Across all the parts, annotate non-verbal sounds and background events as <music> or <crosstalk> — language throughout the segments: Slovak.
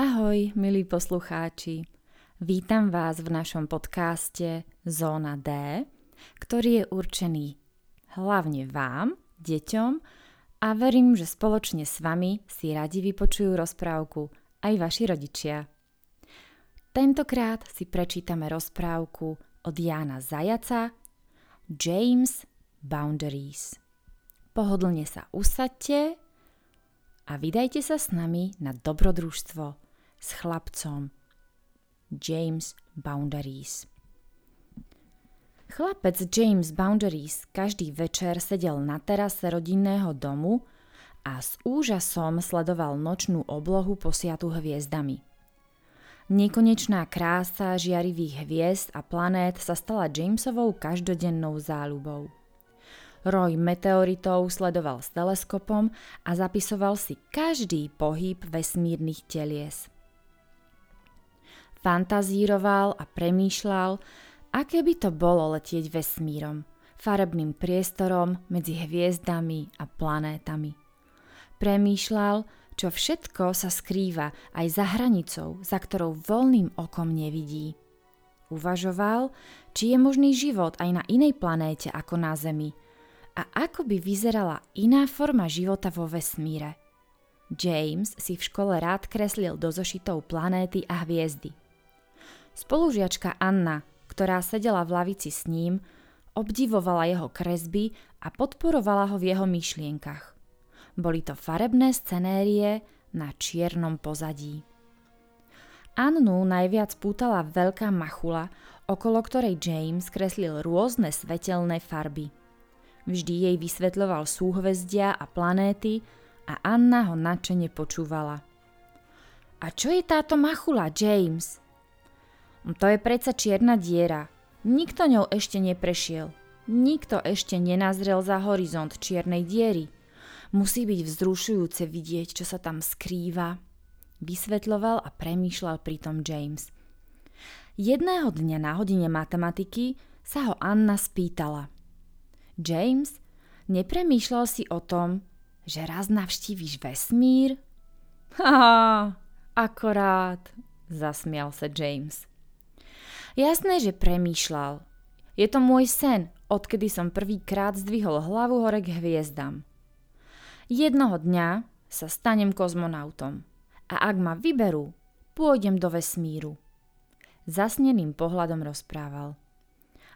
Ahoj, milí poslucháči. Vítam vás v našom podcaste Zóna D, ktorý je určený hlavne vám, deťom a verím, že spoločne s vami si radi vypočujú rozprávku aj vaši rodičia. Tentokrát si prečítame rozprávku od Jána Zajaca James Boundaries. Pohodlne sa usadte a vydajte sa s nami na dobrodružstvo s chlapcom James Boundaries. Chlapec James Boundaries každý večer sedel na terase rodinného domu a s úžasom sledoval nočnú oblohu posiatu hviezdami. Nekonečná krása žiarivých hviezd a planét sa stala Jamesovou každodennou záľubou. Roj meteoritov sledoval s teleskopom a zapisoval si každý pohyb vesmírnych telies. Fantazíroval a premýšľal, aké by to bolo letieť vesmírom, farebným priestorom medzi hviezdami a planétami. Premýšľal, čo všetko sa skrýva aj za hranicou, za ktorou voľným okom nevidí. Uvažoval, či je možný život aj na inej planéte ako na Zemi a ako by vyzerala iná forma života vo vesmíre. James si v škole rád kreslil do zošitov planéty a hviezdy. Spolužiačka Anna, ktorá sedela v lavici s ním, obdivovala jeho kresby a podporovala ho v jeho myšlienkach. Boli to farebné scenérie na čiernom pozadí. Annu najviac pútala veľká machula, okolo ktorej James kreslil rôzne svetelné farby. Vždy jej vysvetľoval súhvezdia a planéty a Anna ho nadšene počúvala. A čo je táto machula, James? To je predsa čierna diera. Nikto ňou ešte neprešiel. Nikto ešte nenazrel za horizont čiernej diery. Musí byť vzrušujúce vidieť, čo sa tam skrýva. Vysvetľoval a premýšľal pritom James. Jedného dňa na hodine matematiky sa ho Anna spýtala. James, nepremýšľal si o tom, že raz navštíviš vesmír? <laughs> Haha, akorát, zasmial sa James. Jasné, že premýšľal. Je to môj sen, odkedy som prvýkrát zdvihol hlavu hore k hviezdam. Jednoho dňa sa stanem kozmonautom a ak ma vyberú, pôjdem do vesmíru. Zasneným pohľadom rozprával.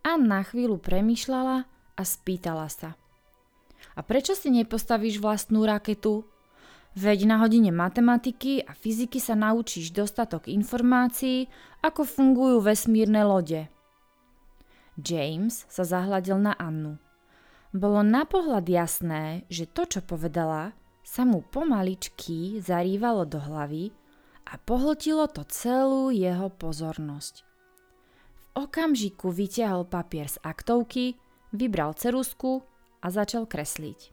Anna chvíľu premýšľala a spýtala sa. A prečo si nepostavíš vlastnú raketu? Veď na hodine matematiky a fyziky sa naučíš dostatok informácií, ako fungujú vesmírne lode. James sa zahľadil na Annu. Bolo na pohľad jasné, že to, čo povedala, sa mu pomaličky zarývalo do hlavy a pohltilo to celú jeho pozornosť. V okamžiku vyťahol papier z aktovky, vybral cerusku a začal kresliť.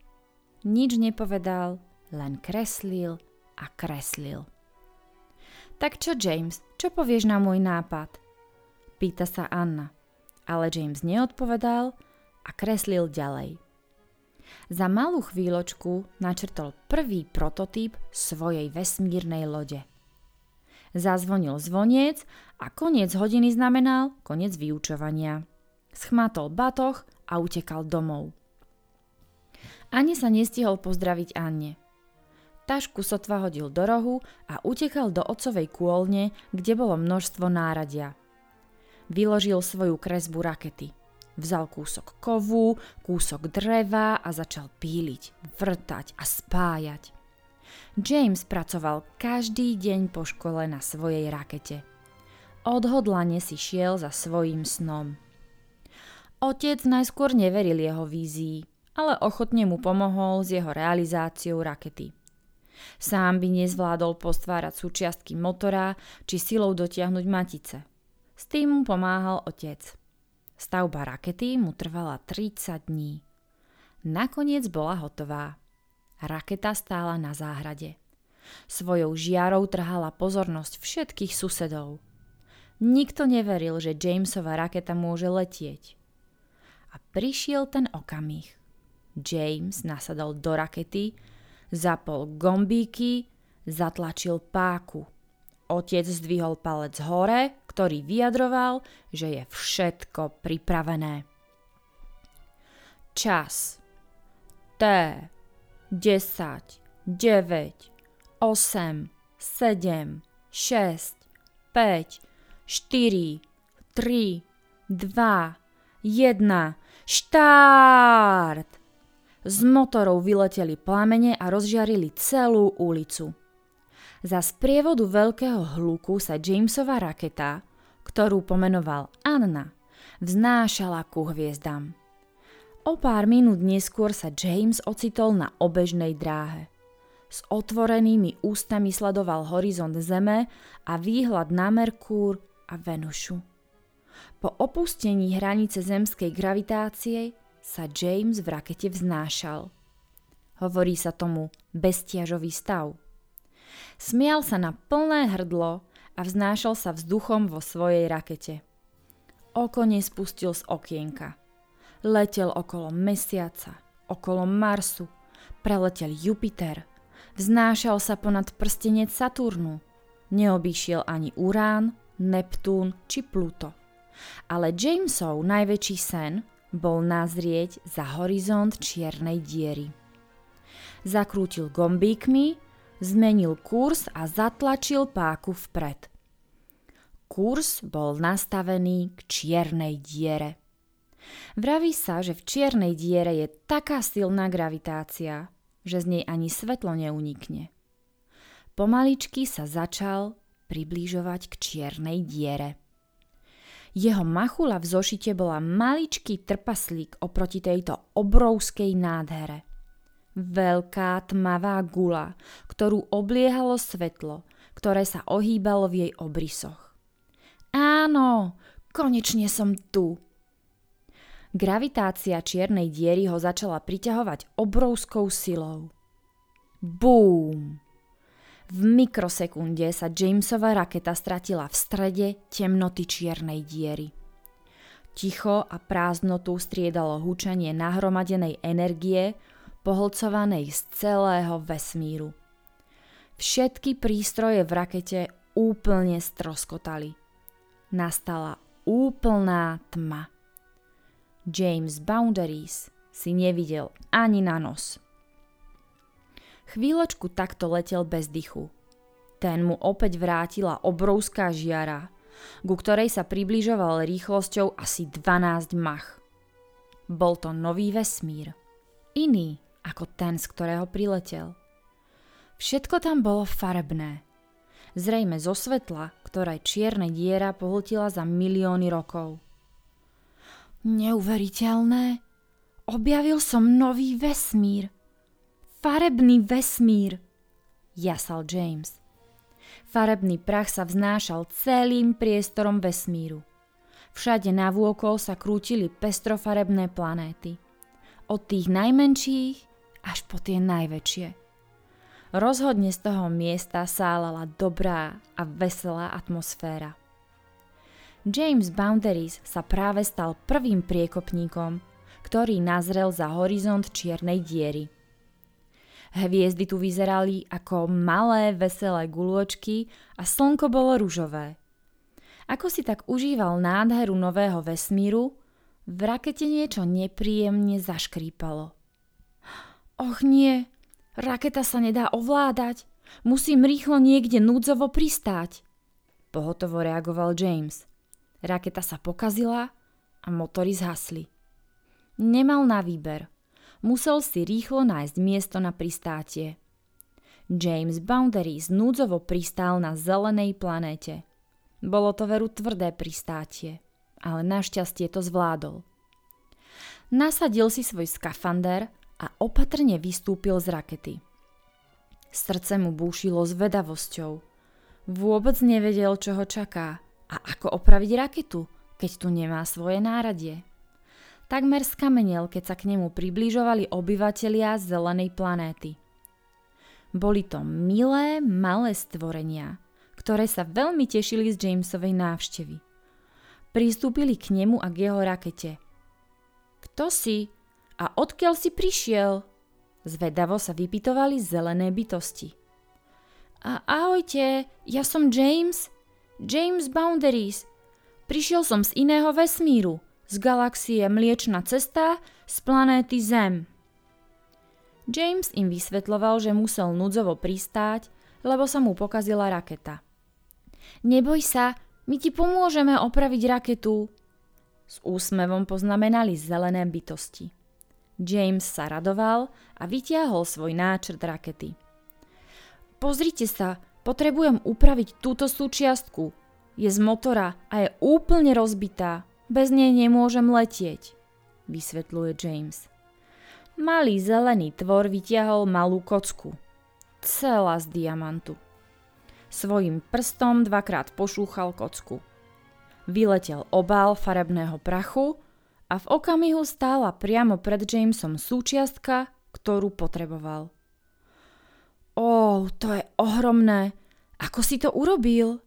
Nič nepovedal, len kreslil a kreslil. Tak čo, James, čo povieš na môj nápad? Pýta sa Anna, ale James neodpovedal a kreslil ďalej. Za malú chvíľočku načrtol prvý prototyp svojej vesmírnej lode. Zazvonil zvoniec a koniec hodiny znamenal koniec vyučovania. Schmatol batoh a utekal domov. Ani sa nestihol pozdraviť Anne. Tašku sotva hodil do rohu a utekal do otcovej kôlne, kde bolo množstvo náradia. Vyložil svoju kresbu rakety. Vzal kúsok kovu, kúsok dreva a začal píliť, vrtať a spájať. James pracoval každý deň po škole na svojej rakete. Odhodlane si šiel za svojím snom. Otec najskôr neveril jeho vízii, ale ochotne mu pomohol s jeho realizáciou rakety. Sám by nezvládol postvárať súčiastky motora či silou dotiahnuť matice. S tým mu pomáhal otec. Stavba rakety mu trvala 30 dní. Nakoniec bola hotová. Raketa stála na záhrade. Svojou žiarou trhala pozornosť všetkých susedov. Nikto neveril, že Jamesova raketa môže letieť. A prišiel ten okamih. James nasadol do rakety zapol gombíky, zatlačil páku. Otec zdvihol palec hore, ktorý vyjadroval, že je všetko pripravené. Čas. T. 10, 9, 8, 7, 6, 5, 4, 3, 2, 1. Štart! Z motorov vyleteli plamene a rozžiarili celú ulicu. Za sprievodu veľkého hluku sa Jamesova raketa, ktorú pomenoval Anna, vznášala ku hviezdam. O pár minút neskôr sa James ocitol na obežnej dráhe. S otvorenými ústami sledoval horizont Zeme a výhľad na Merkúr a Venušu. Po opustení hranice zemskej gravitácie sa James v rakete vznášal. Hovorí sa tomu beztiažový stav. Smial sa na plné hrdlo a vznášal sa vzduchom vo svojej rakete. Oko nespustil z okienka. Letel okolo Mesiaca, okolo Marsu, preletel Jupiter, vznášal sa ponad prstenec Saturnu, neobíšiel ani Urán, Neptún či Pluto. Ale Jamesov najväčší sen bol nazrieť za horizont čiernej diery. Zakrútil gombíkmi zmenil kurz a zatlačil páku vpred. Kurs bol nastavený k čiernej diere. Vraví sa, že v čiernej diere je taká silná gravitácia, že z nej ani svetlo neunikne. Pomaličky sa začal priblížovať k čiernej diere. Jeho machula v zošite bola maličký trpaslík oproti tejto obrovskej nádhere – Veľká tmavá gula, ktorú obliehalo svetlo, ktoré sa ohýbalo v jej obrysoch. Áno, konečne som tu. Gravitácia čiernej diery ho začala priťahovať obrovskou silou. Búm! V mikrosekunde sa Jamesova raketa stratila v strede temnoty čiernej diery. Ticho a prázdnotu striedalo hučanie nahromadenej energie, pohlcovanej z celého vesmíru. Všetky prístroje v rakete úplne stroskotali. Nastala úplná tma. James Boundaries si nevidel ani na nos. Chvíľočku takto letel bez dychu. Ten mu opäť vrátila obrovská žiara, ku ktorej sa približoval rýchlosťou asi 12 mach. Bol to nový vesmír. Iný ako ten, z ktorého priletel. Všetko tam bolo farebné. Zrejme zo svetla, ktoré čierne diera pohltila za milióny rokov. Neuveriteľné! Objavil som nový vesmír. Farebný vesmír! Jasal James. Farebný prach sa vznášal celým priestorom vesmíru. Všade navôkol sa krútili pestrofarebné planéty. Od tých najmenších až po tie najväčšie. Rozhodne z toho miesta sálala dobrá a veselá atmosféra. James Boundaries sa práve stal prvým priekopníkom, ktorý nazrel za horizont čiernej diery. Hviezdy tu vyzerali ako malé veselé guľočky a slnko bolo ružové. Ako si tak užíval nádheru nového vesmíru, v rakete niečo nepríjemne zaškrípalo. Och nie, raketa sa nedá ovládať. Musím rýchlo niekde núdzovo pristáť. Pohotovo reagoval James. Raketa sa pokazila a motory zhasli. Nemal na výber. Musel si rýchlo nájsť miesto na pristátie. James Boundaries núdzovo pristál na zelenej planéte. Bolo to veru tvrdé pristátie, ale našťastie to zvládol. Nasadil si svoj skafander a opatrne vystúpil z rakety. Srdce mu búšilo zvedavosťou. Vôbec nevedel, čo ho čaká a ako opraviť raketu, keď tu nemá svoje náradie. Takmer skamenel, keď sa k nemu približovali obyvatelia zelenej planéty. Boli to milé, malé stvorenia, ktoré sa veľmi tešili z Jamesovej návštevy. Pristúpili k nemu a k jeho rakete. Kto si? A odkiaľ si prišiel? Zvedavo sa vypitovali zelené bytosti. A ahojte, ja som James. James Boundaries. Prišiel som z iného vesmíru, z galaxie Mliečna cesta, z planéty Zem. James im vysvetloval, že musel núdzovo pristáť, lebo sa mu pokazila raketa. Neboj sa, my ti pomôžeme opraviť raketu. S úsmevom poznamenali zelené bytosti. James sa radoval a vytiahol svoj náčrt rakety. Pozrite sa, potrebujem upraviť túto súčiastku. Je z motora a je úplne rozbitá. Bez nej nemôžem letieť, vysvetľuje James. Malý zelený tvor vytiahol malú kocku. Celá z diamantu. Svojim prstom dvakrát pošúchal kocku. Vyletel obal farebného prachu a v okamihu stála priamo pred Jamesom súčiastka, ktorú potreboval. Ó, to je ohromné. Ako si to urobil?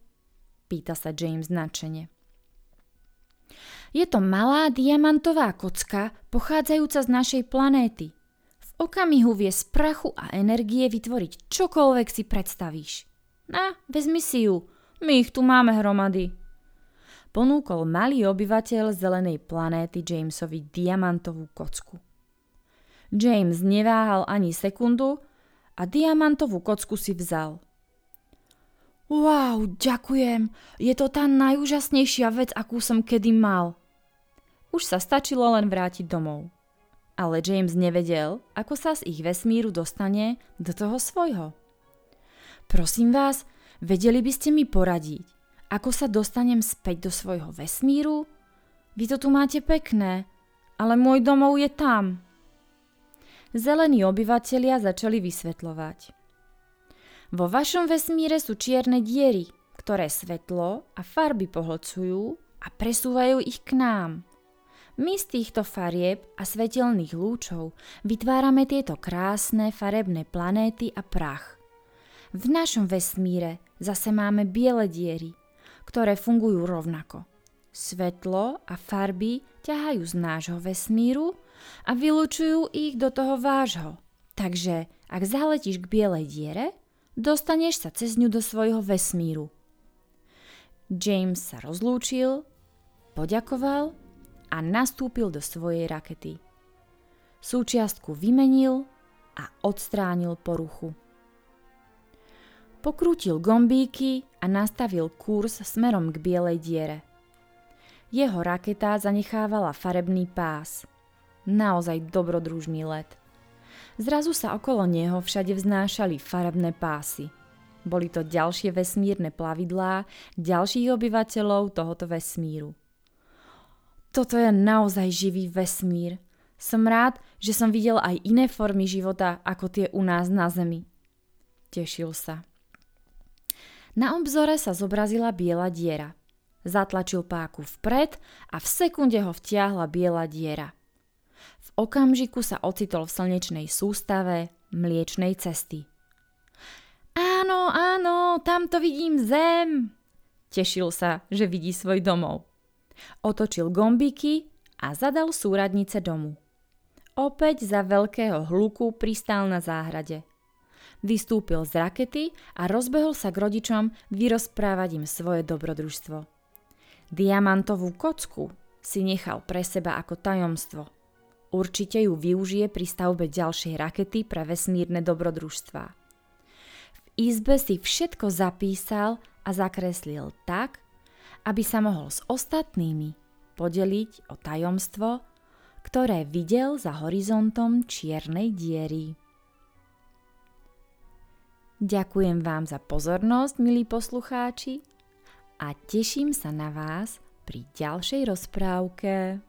Pýta sa James nadšene. Je to malá diamantová kocka pochádzajúca z našej planéty. V okamihu vie z prachu a energie vytvoriť čokoľvek si predstavíš. Na, vezmi si ju, my ich tu máme hromady. Ponúkol malý obyvateľ zelenej planéty Jamesovi diamantovú kocku. James neváhal ani sekundu a diamantovú kocku si vzal. Wow, ďakujem, je to tá najúžasnejšia vec, akú som kedy mal. Už sa stačilo len vrátiť domov. Ale James nevedel, ako sa z ich vesmíru dostane do toho svojho. Prosím vás, vedeli by ste mi poradiť, ako sa dostanem späť do svojho vesmíru? Vy to tu máte pekné, ale môj domov je tam. Zelení obyvatelia začali vysvetľovať. Vo vašom vesmíre sú čierne diery, ktoré svetlo a farby pohlcujú a presúvajú ich k nám. My z týchto farieb a svetelných lúčov vytvárame tieto krásne farebné planéty a prach. V našom vesmíre zase máme biele diery, ktoré fungujú rovnako. Svetlo a farby ťahajú z nášho vesmíru a vylúčujú ich do toho vášho. Takže ak zaletíš k bielej diere, dostaneš sa cez ňu do svojho vesmíru. James sa rozlúčil, poďakoval a nastúpil do svojej rakety. Súčiastku vymenil a odstránil poruchu. Pokrútil gombíky a nastavil kurz smerom k bielej diere. Jeho raketa zanechávala farebný pás. Naozaj dobrodružný let. Zrazu sa okolo neho všade vznášali farebné pásy. Boli to ďalšie vesmírne plavidlá ďalších obyvateľov tohoto vesmíru. Toto je naozaj živý vesmír. Som rád, že som videl aj iné formy života ako tie u nás na Zemi. Tešil sa. Na obzore sa zobrazila biela diera. Zatlačil páku vpred a v sekunde ho vtiahla biela diera. V okamžiku sa ocitol v slnečnej sústave mliečnej cesty. Áno, áno, tamto vidím zem. Tešil sa, že vidí svoj domov. Otočil gombíky a zadal súradnice domu. Opäť za veľkého hluku pristál na záhrade. Vystúpil z rakety a rozbehol sa k rodičom vyrozprávať im svoje dobrodružstvo. Diamantovú kocku si nechal pre seba ako tajomstvo. Určite ju využije pri stavbe ďalšej rakety pre vesmírne dobrodružstvá. V izbe si všetko zapísal a zakreslil tak, aby sa mohol s ostatnými podeliť o tajomstvo, ktoré videl za horizontom čiernej diery. Ďakujem vám za pozornosť, milí poslucháči, a teším sa na vás pri ďalšej rozprávke.